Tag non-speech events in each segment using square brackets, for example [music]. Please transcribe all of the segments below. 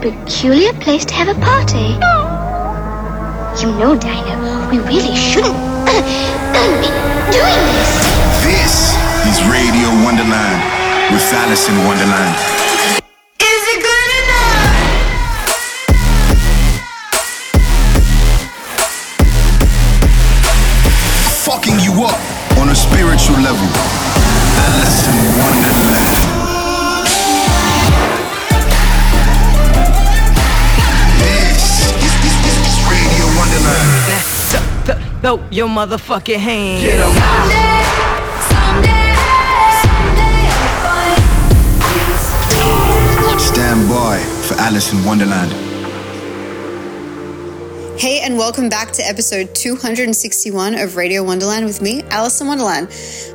peculiar place to have a party. You know, Dinah, we really shouldn't [coughs] be doing this. This is Radio Wonderland with Alison Wonderland. Throw your motherfucking hand. Someday, someday, someday find Stand by for Alison Wonderland. Hey, and welcome back to episode 261 of Radio Wonderland with me, Alison Wonderland.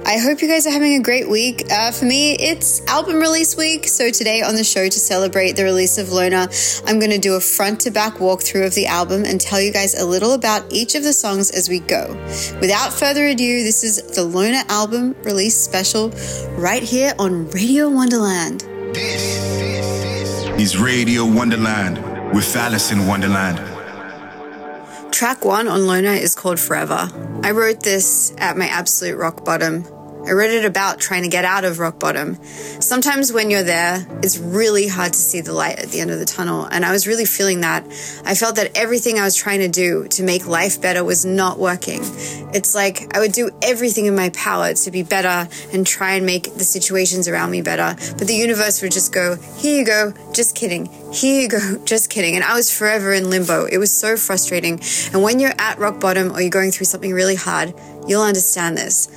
I hope you guys are having a great week. Uh, for me, it's album release week. So, today on the show, to celebrate the release of Loner, I'm going to do a front to back walkthrough of the album and tell you guys a little about each of the songs as we go. Without further ado, this is the Loner album release special right here on Radio Wonderland. This is Radio Wonderland with Alison Wonderland. Track one on Loner is called Forever. I wrote this at my absolute rock bottom. I it about trying to get out of rock bottom. Sometimes when you're there, it's really hard to see the light at the end of the tunnel. And I was really feeling that. I felt that everything I was trying to do to make life better was not working. It's like I would do everything in my power to be better and try and make the situations around me better. But the universe would just go, here you go, just kidding. Here you go, [laughs] just kidding. And I was forever in limbo. It was so frustrating. And when you're at rock bottom or you're going through something really hard, you'll understand this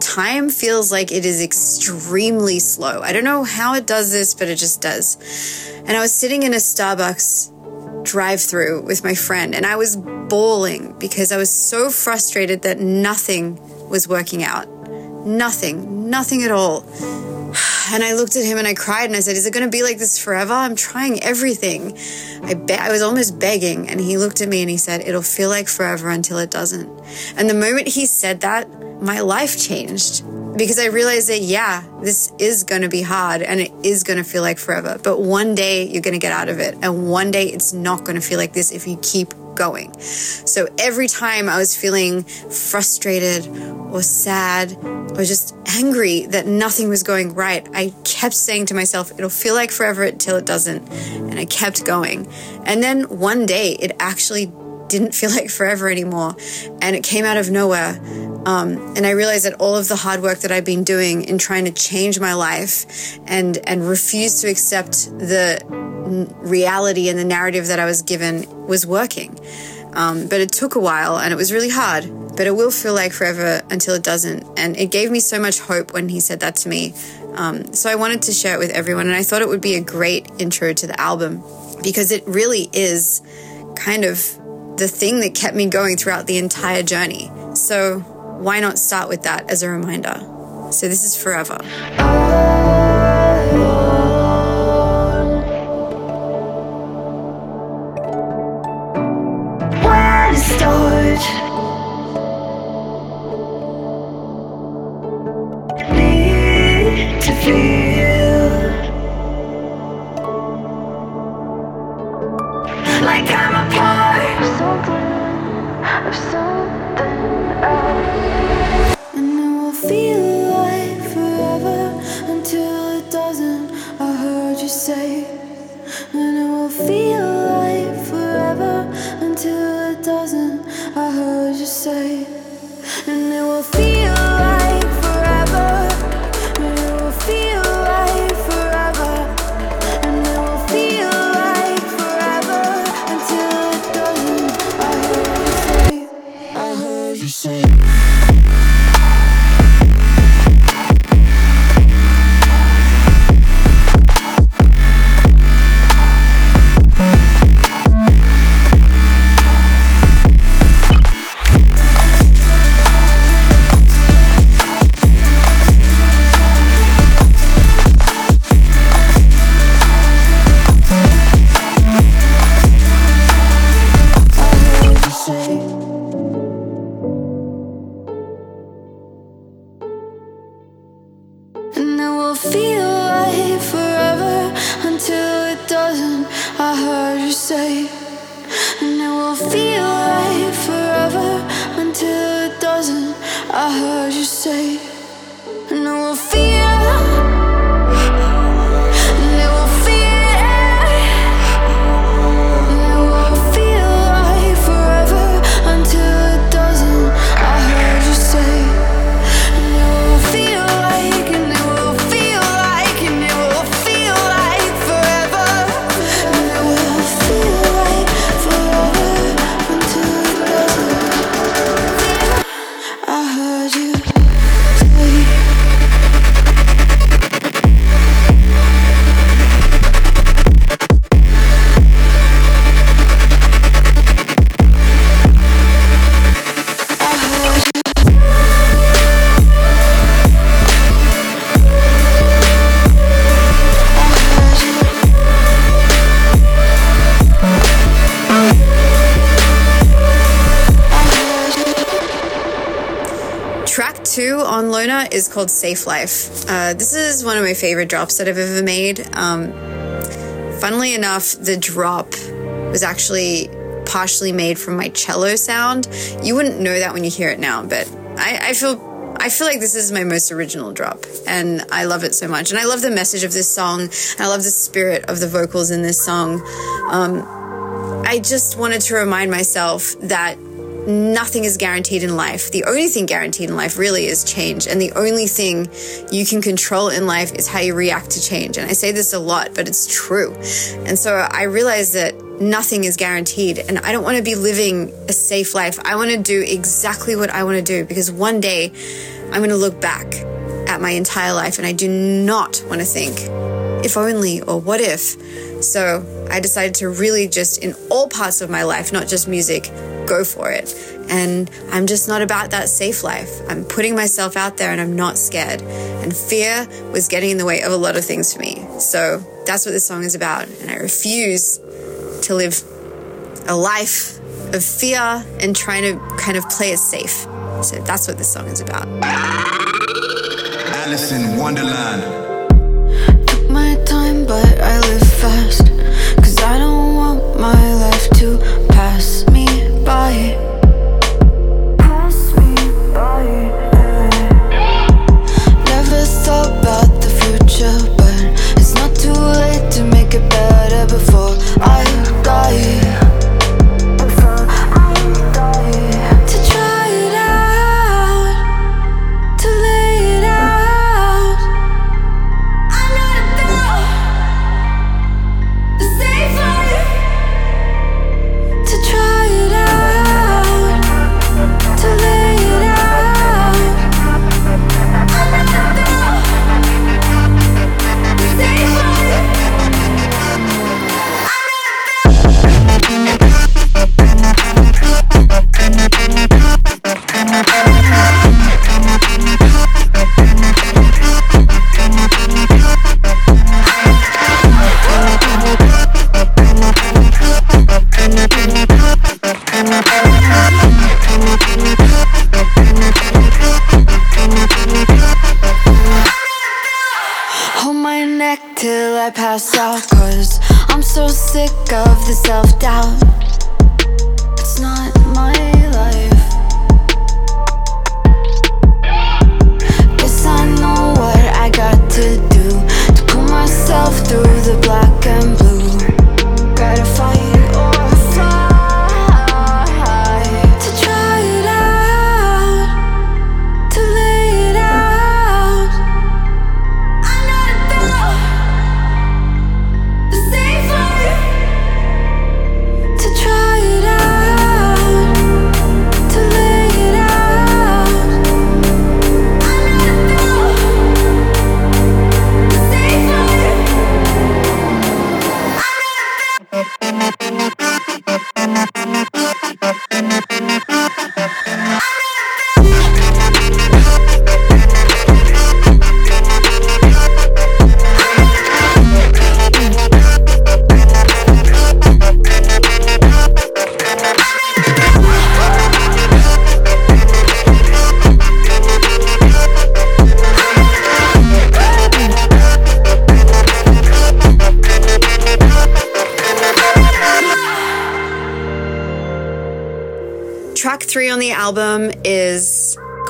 time feels like it is extremely slow. I don't know how it does this, but it just does. And I was sitting in a Starbucks drive through with my friend and I was bawling because I was so frustrated that nothing was working out. Nothing, nothing at all. And I looked at him and I cried and I said, Is it going to be like this forever? I'm trying everything. I, be- I was almost begging. And he looked at me and he said, It'll feel like forever until it doesn't. And the moment he said that, my life changed because I realized that, yeah, this is going to be hard and it is going to feel like forever. But one day you're going to get out of it. And one day it's not going to feel like this if you keep going. So every time I was feeling frustrated or sad or just angry that nothing was going right, I kept saying to myself, it'll feel like forever until it doesn't. And I kept going. And then one day it actually didn't feel [laughs] like forever anymore. And it came out of nowhere. Um, and I realized that all of the hard work that I've been doing in trying to change my life and, and refuse to accept the reality and the narrative that I was given was working. Um, but it took a while and it was really hard. But it will feel like forever until it doesn't. And it gave me so much hope when he said that to me. Um, so I wanted to share it with everyone. And I thought it would be a great intro to the album because it really is kind of the thing that kept me going throughout the entire journey. So why not start with that as a reminder? So this is forever. Like I'm a part of something, of something say, called Safe Life. Uh, this is one of my favorite drops that I've ever made. Um, funnily enough, the drop was actually partially made from my cello sound. You wouldn't know that when you hear it now, but I, I feel I feel like this is my most original drop, and I love it so much. And I love the message of this song. And I love the spirit of the vocals in this song. Um, I just wanted to remind myself that nothing is guaranteed in life. The only thing guaranteed in life really is change. And the only thing you can control in life is how you react to change. And I say this a lot, but it's true. And so I realized that nothing is guaranteed. And I don't want to be living a safe life. I want to do exactly what I want to do because one day I'm going to look back at my entire life and I do not want to think, if only or what if. So I decided to really just, in all parts of my life, not just music, go for it. And I'm just not about that safe life. I'm putting myself out there and I'm not scared. And fear was getting in the way of a lot of things for me. So that's what this song is about. And I refuse to live a life of fear and trying to kind of play it safe. So that's what this song is about. Alison Wonderland. Took my time, but I live fast. Cause I don't want my life to pass me by. Pass me by. Never thought about the future, but it's not too late to make it better before I die.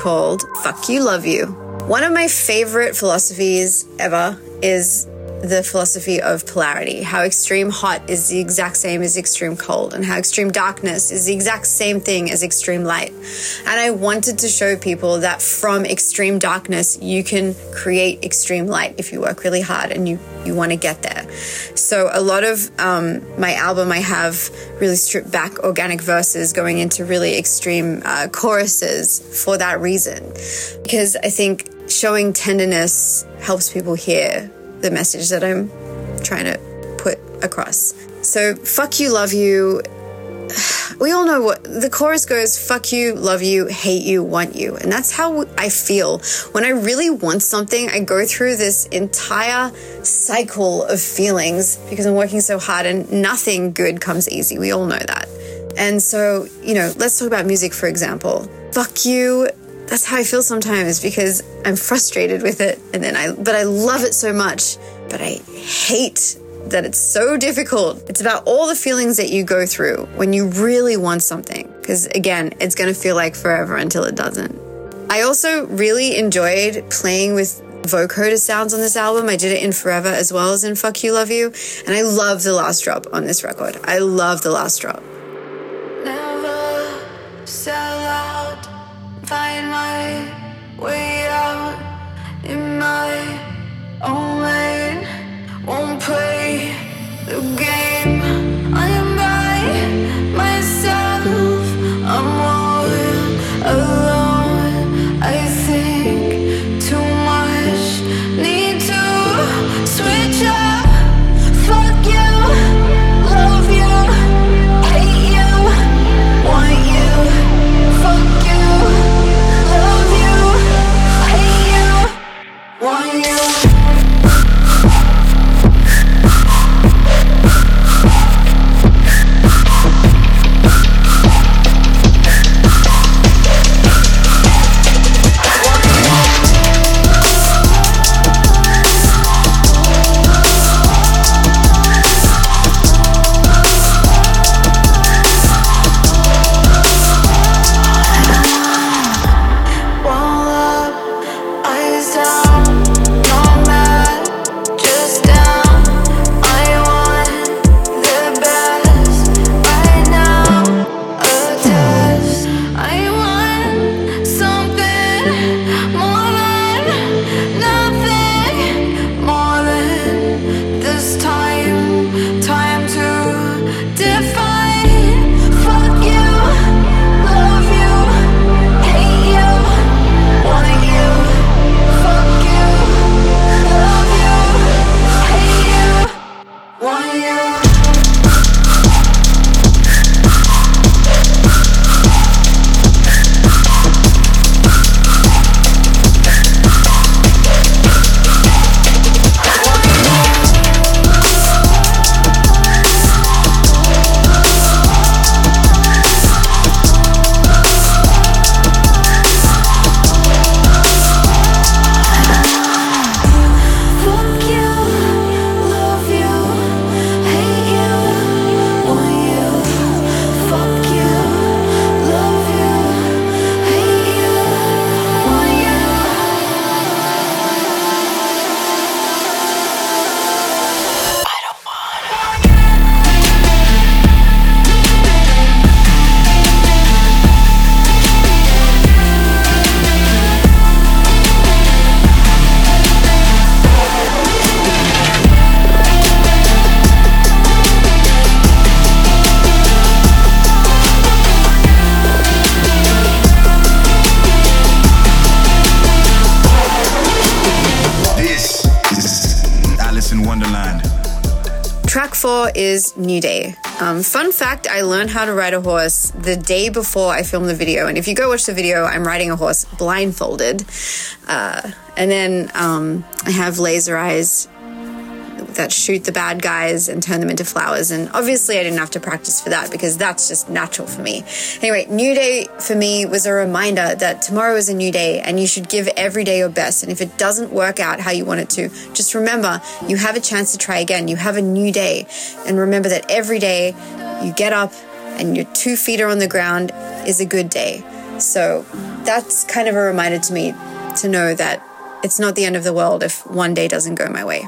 Called Fuck You, Love You. One of my favorite philosophies ever is the philosophy of polarity. How extreme hot is the exact same as extreme cold, and how extreme darkness is the exact same thing as extreme light. And I wanted to show people that from extreme darkness, you can create extreme light if you work really hard and you, you want to get there. So, a lot of um, my album, I have really stripped back organic verses going into really extreme uh, choruses for that reason. Because I think showing tenderness helps people hear the message that I'm trying to put across. So, fuck you, love you. [sighs] We all know what the chorus goes fuck you, love you, hate you, want you. And that's how I feel. When I really want something, I go through this entire cycle of feelings because I'm working so hard and nothing good comes easy. We all know that. And so, you know, let's talk about music, for example. Fuck you that's how I feel sometimes because I'm frustrated with it and then I but I love it so much but I hate that it's so difficult. It's about all the feelings that you go through when you really want something because again, it's going to feel like forever until it doesn't. I also really enjoyed playing with vocoder sounds on this album. I did it in Forever as well as in Fuck You Love You and I love the last drop on this record. I love the last drop. Never sell out find my way out in my own lane. Won't play the game. Um, fun fact I learned how to ride a horse the day before I filmed the video. And if you go watch the video, I'm riding a horse blindfolded. Uh, and then um, I have laser eyes that shoot the bad guys and turn them into flowers. And obviously, I didn't have to practice for that because that's just natural for me. Anyway, New Day for me was a reminder that tomorrow is a new day and you should give every day your best. And if it doesn't work out how you want it to, just remember you have a chance to try again. You have a new day. And remember that every day you get up and your two feet are on the ground, is a good day. So that's kind of a reminder to me to know that it's not the end of the world if one day doesn't go my way.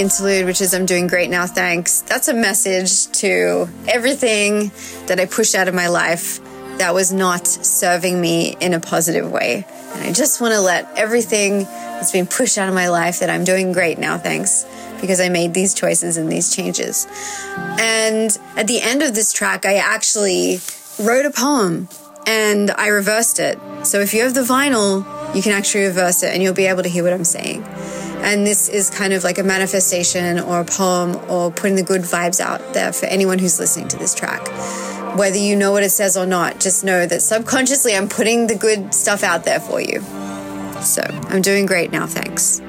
interlude, which is I'm doing great now, thanks. That's a message to everything that I pushed out of my life that was not serving me in a positive way. And I just want to let everything that's been pushed out of my life that I'm doing great now, thanks, because I made these choices and these changes. And at the end of this track, I actually wrote a poem and I reversed it. So if you have the vinyl, you can actually reverse it and you'll be able to hear what I'm saying. And this is kind of like a manifestation or a poem or putting the good vibes out there for anyone who's listening to this track. Whether you know what it says or not, just know that subconsciously I'm putting the good stuff out there for you. So I'm doing great now, thanks.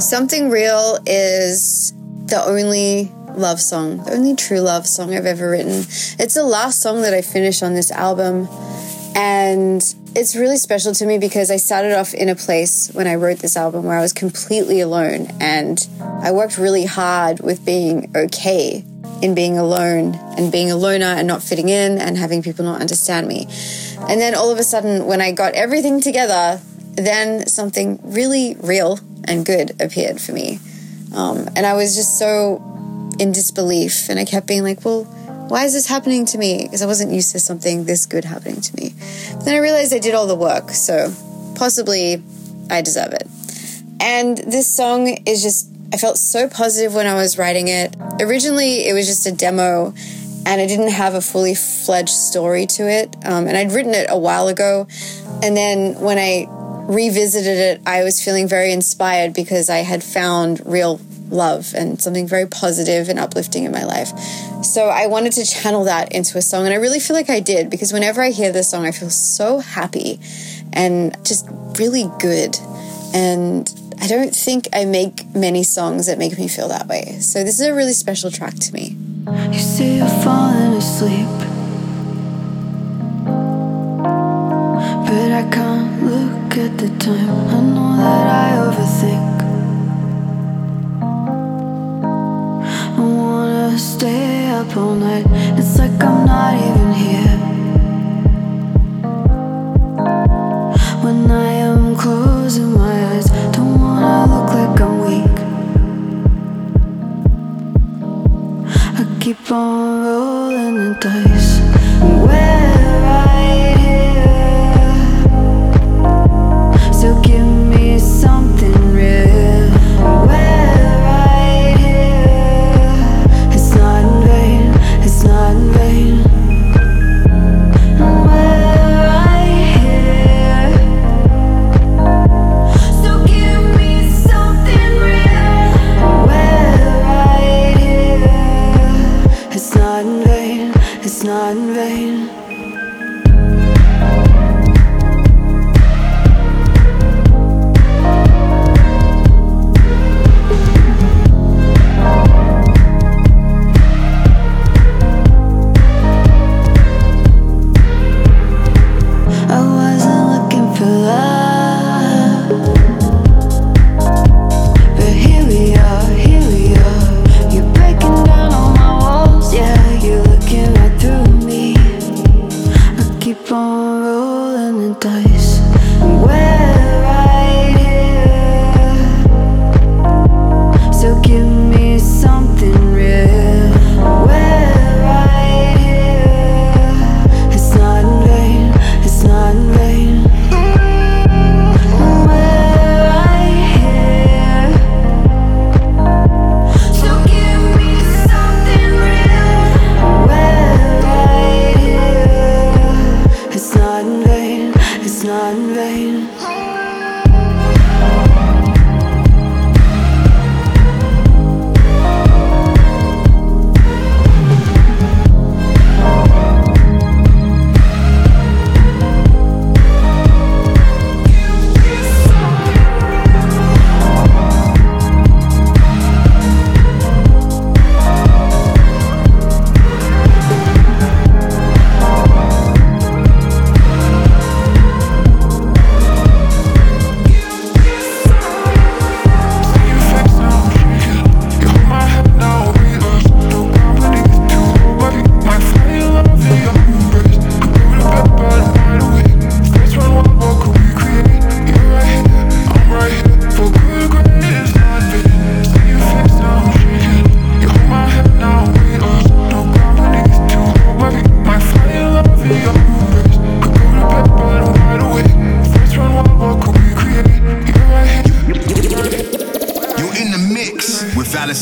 Something Real is the only love song, the only true love song I've ever written. It's the last song that I finished on this album. And it's really special to me because I started off in a place when I wrote this album where I was completely alone. And I worked really hard with being okay in being alone and being a loner and not fitting in and having people not understand me. And then all of a sudden, when I got everything together, then something really real and good appeared for me. Um, and I was just so in disbelief. And I kept being like, well, why is this happening to me? Because I wasn't used to something this good happening to me. But then I realized I did all the work. So possibly I deserve it. And this song is just, I felt so positive when I was writing it. Originally, it was just a demo and I didn't have a fully fledged story to it. Um, and I'd written it a while ago. And then when I revisited it, I was feeling very inspired because I had found real love and something very positive and uplifting in my life. So I wanted to channel that into a song, and I really feel like I did because whenever I hear this song, I feel so happy and just really good. And I don't think I make many songs that make me feel that way. So this is a really special track to me. You say you're falling asleep, but I can't look at the time. I know that I overthink. I wanna stay up all night. It's like I'm not even here.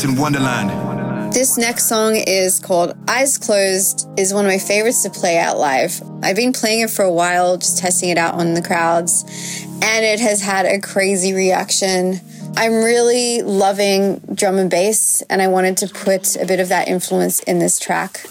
In Wonderland. This next song is called Eyes Closed, is one of my favorites to play out live. I've been playing it for a while, just testing it out on the crowds, and it has had a crazy reaction. I'm really loving drum and bass, and I wanted to put a bit of that influence in this track.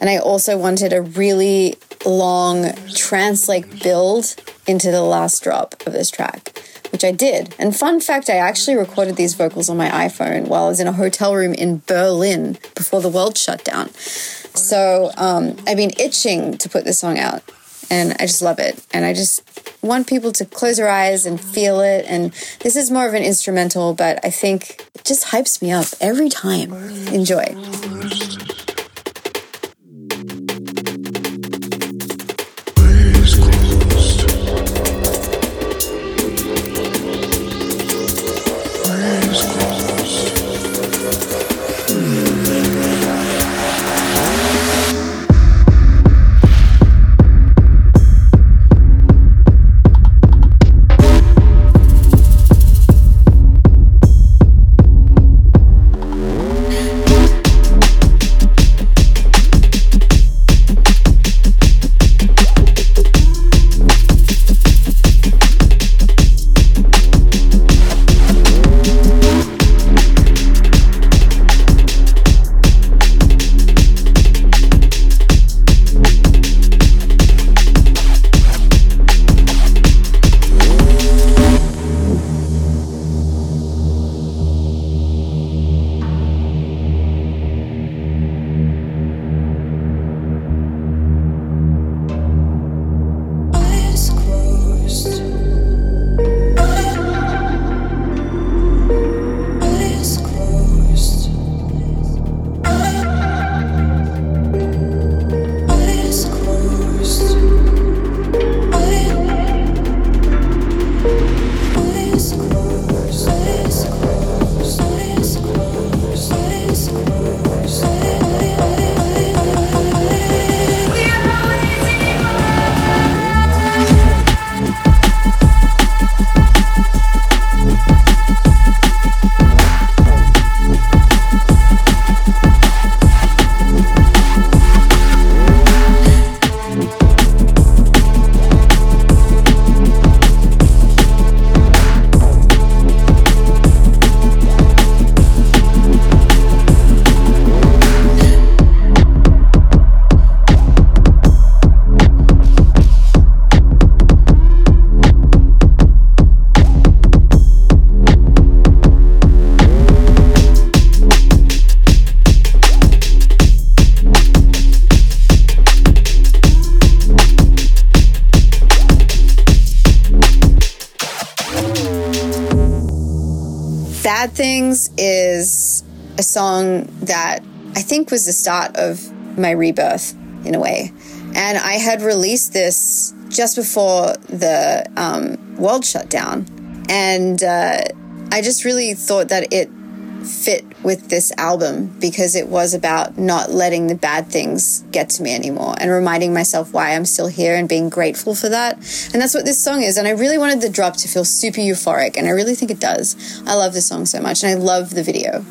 And I also wanted a really long trance like build into the last drop of this track, which I did. And fun fact, I actually recorded these vocals on my iPhone while I was in a hotel room in Berlin before the world shut down. So um, I've been itching to put this song out, and I just love it. And I just want people to close their eyes and feel it. And this is more of an instrumental, but I think it just hypes me up every time. Enjoy. Song that I think was the start of my rebirth in a way. And I had released this just before the um, world shut down. And uh, I just really thought that it fit with this album because it was about not letting the bad things get to me anymore and reminding myself why I'm still here and being grateful for that. And that's what this song is. And I really wanted the drop to feel super euphoric, and I really think it does. I love this song so much, and I love the video.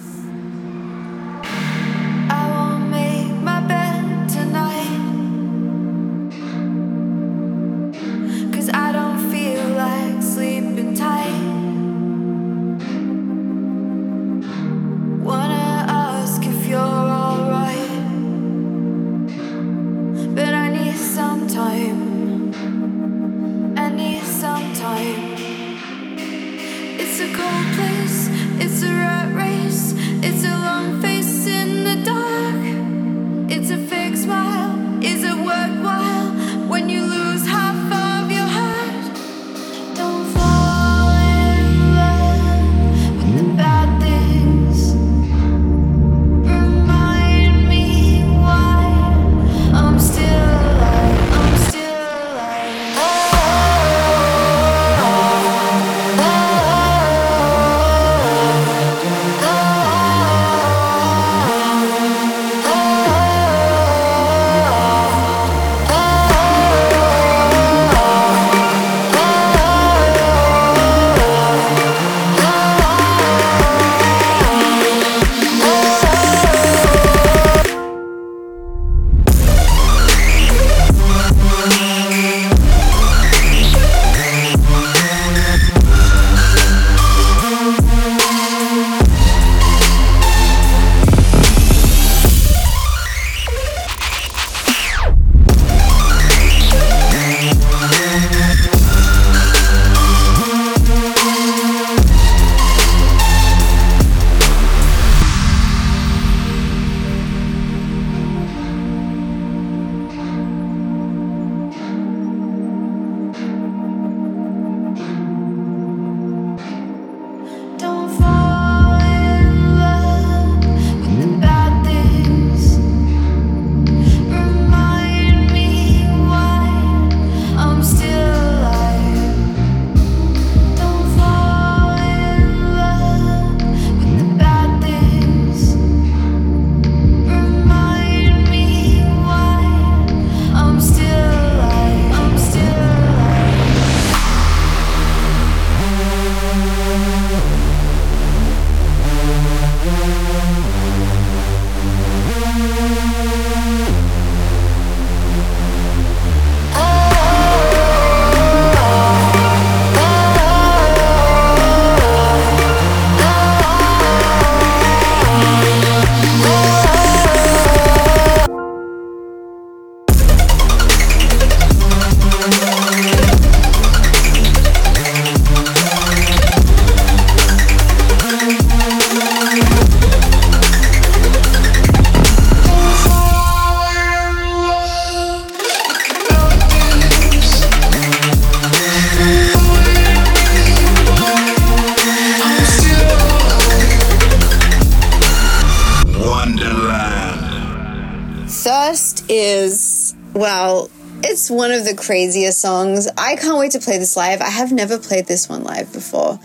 It's one of the craziest songs. I can't wait to play this live. I have never played this one live before.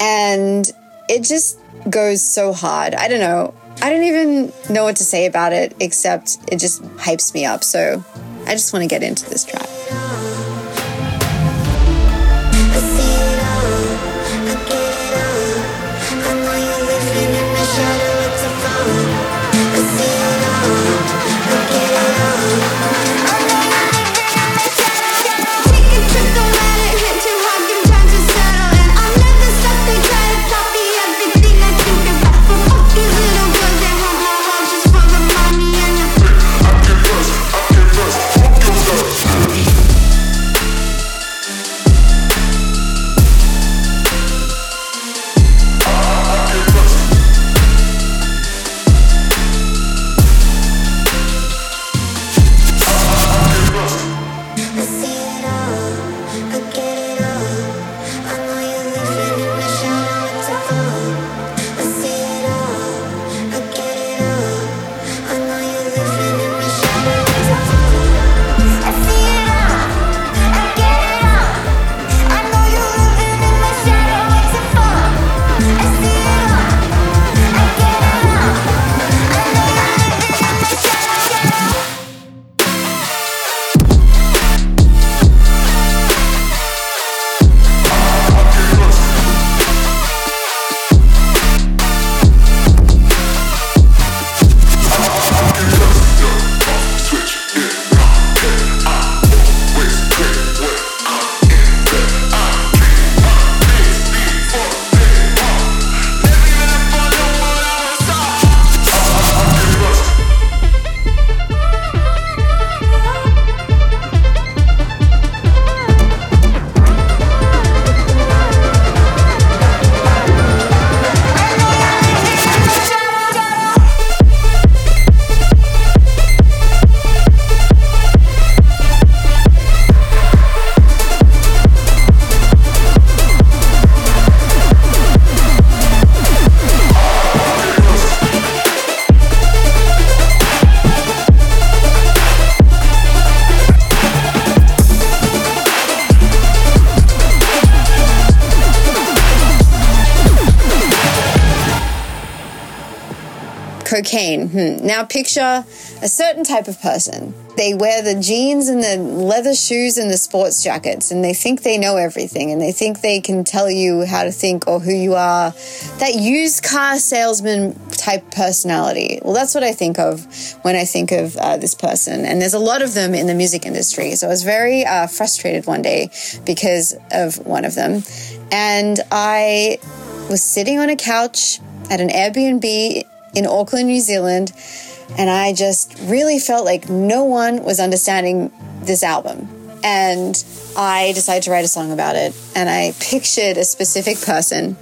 And it just goes so hard. I don't know. I don't even know what to say about it except it just hypes me up. So I just want to get into this track. Cocaine. Hmm. Now picture a certain type of person. They wear the jeans and the leather shoes and the sports jackets, and they think they know everything, and they think they can tell you how to think or who you are. That used car salesman type personality. Well, that's what I think of when I think of uh, this person. And there's a lot of them in the music industry. So I was very uh, frustrated one day because of one of them. And I was sitting on a couch at an Airbnb in Auckland, New Zealand, and I just really felt like no one was understanding this album. And I decided to write a song about it, and I pictured a specific person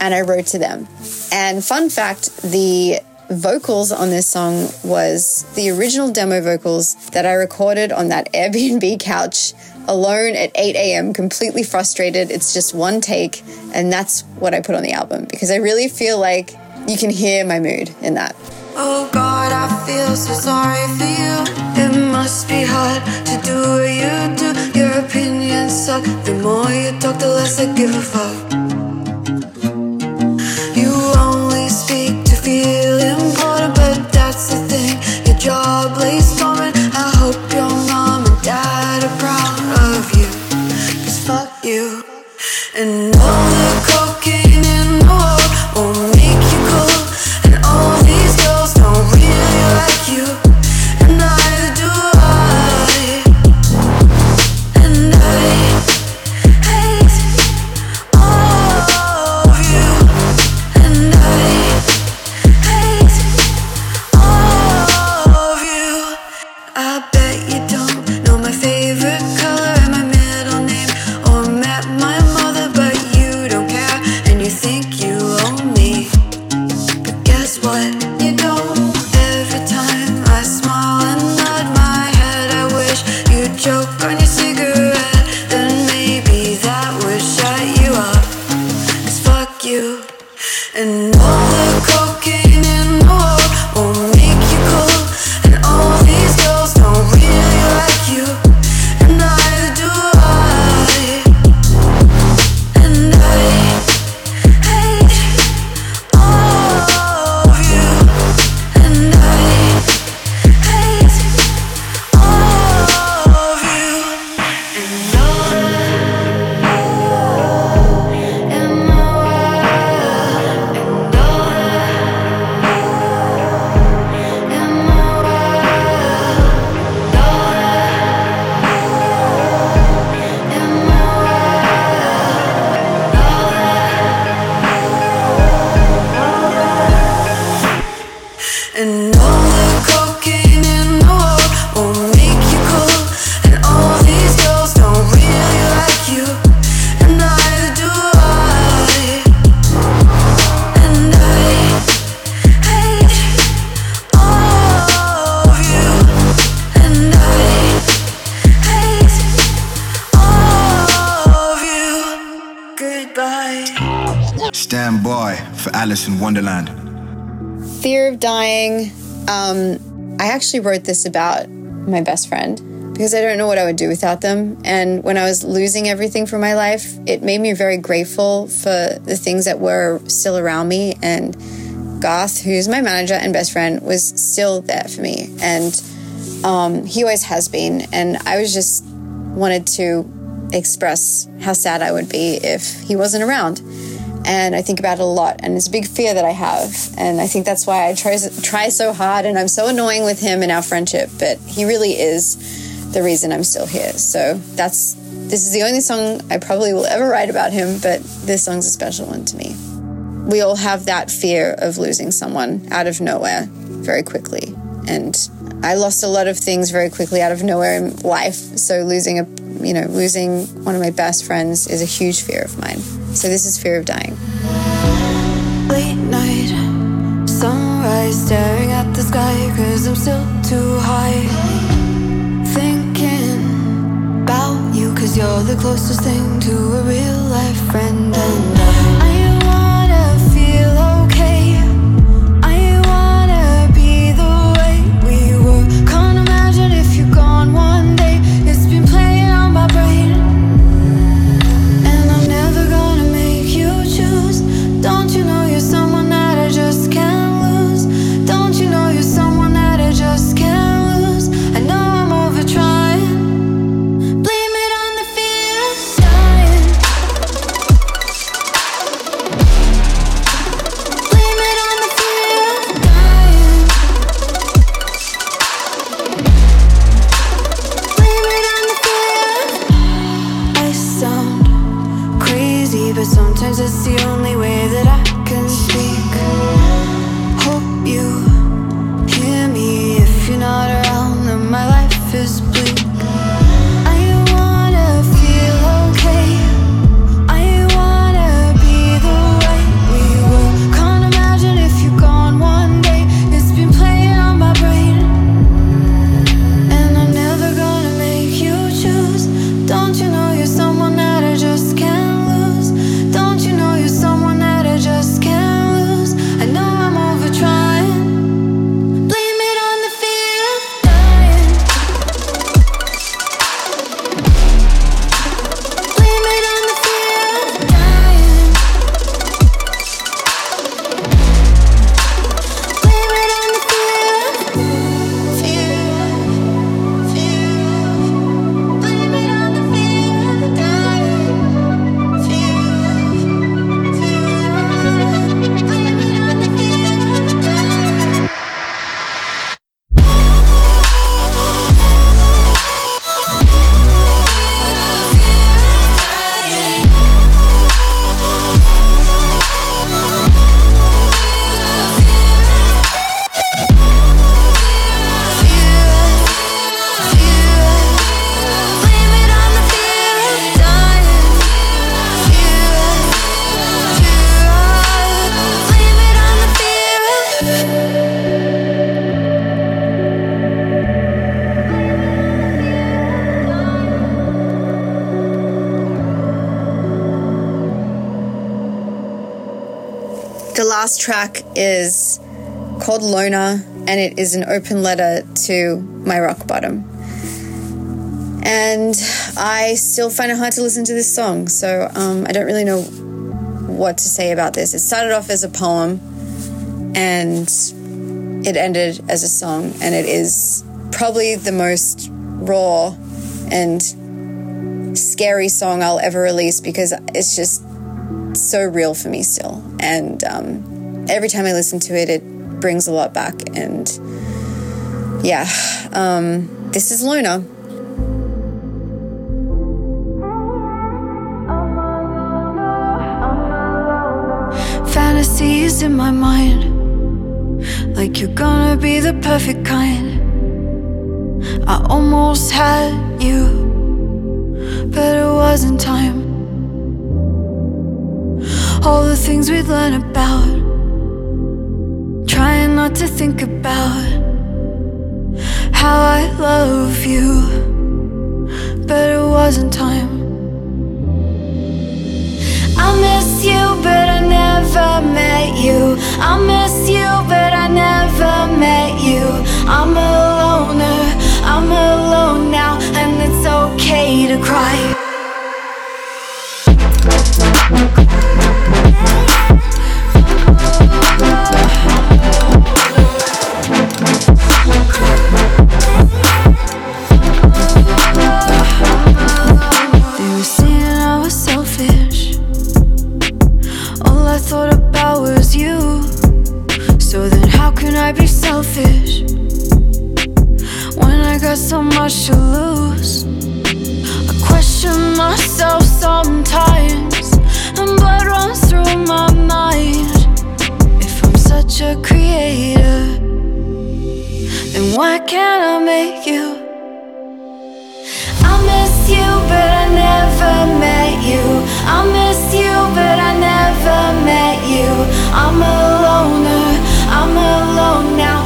and I wrote to them. And fun fact, the vocals on this song was the original demo vocals that I recorded on that Airbnb [laughs] couch alone at 8 a.m., completely frustrated. It's just one take, and that's what I put on the album because I really feel like you can hear my mood in that. Oh God, I feel so sorry for you. It must be hard to do what you do. Your opinions suck. The more you talk, the less I give a fuck. Dying. Um, I actually wrote this about my best friend because I don't know what I would do without them. And when I was losing everything from my life, it made me very grateful for the things that were still around me. And Garth, who's my manager and best friend, was still there for me. And um, he always has been. And I was just wanted to express how sad I would be if he wasn't around. And I think about it a lot, and it's a big fear that I have. And I think that's why I try, try so hard, and I'm so annoying with him in our friendship, but he really is the reason I'm still here. So that's this is the only song I probably will ever write about him, but this song's a special one to me. We all have that fear of losing someone out of nowhere very quickly. And I lost a lot of things very quickly out of nowhere in life. So losing a you know, losing one of my best friends is a huge fear of mine. So this is fear of dying. Late night, sunrise, staring at the sky, cause I'm still too high. Thinking about you, cause you're the closest thing to a real life friend. And I But sometimes it's the only way last track is called Loner, and it is an open letter to my rock bottom. And I still find it hard to listen to this song, so um, I don't really know what to say about this. It started off as a poem, and it ended as a song, and it is probably the most raw and scary song I'll ever release because it's just so real for me still. And um, every time I listen to it, it brings a lot back. And yeah, um, this is Loner. Fantasies in my mind, like you're gonna be the perfect kind. I almost had you, but it wasn't time. All the things we'd learn about, not to think about how I love you, but it wasn't time. I miss you, but I never met you. I miss you, but I never met you. I'm a loner, I'm alone now, and it's okay to cry. Got so much to lose? I question myself sometimes, and blood runs through my mind. If I'm such a creator, then why can't I make you? I miss you, but I never met you. I miss you, but I never met you. I'm a loner, I'm alone now,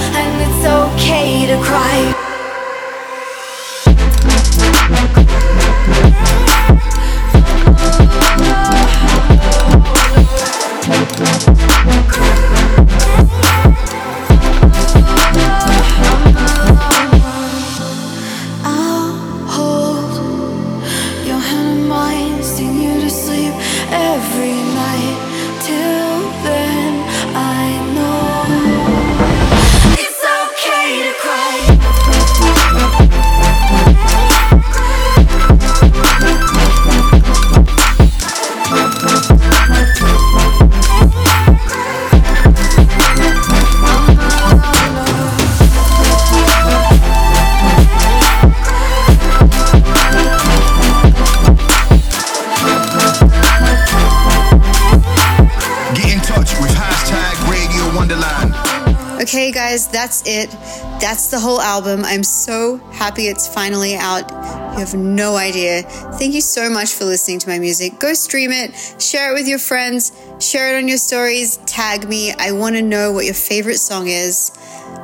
album. I'm so happy it's finally out. You have no idea. Thank you so much for listening to my music. Go stream it, share it with your friends, share it on your stories, tag me. I want to know what your favorite song is.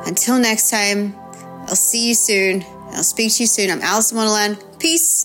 Until next time, I'll see you soon. I'll speak to you soon. I'm Alison Wonderland. Peace.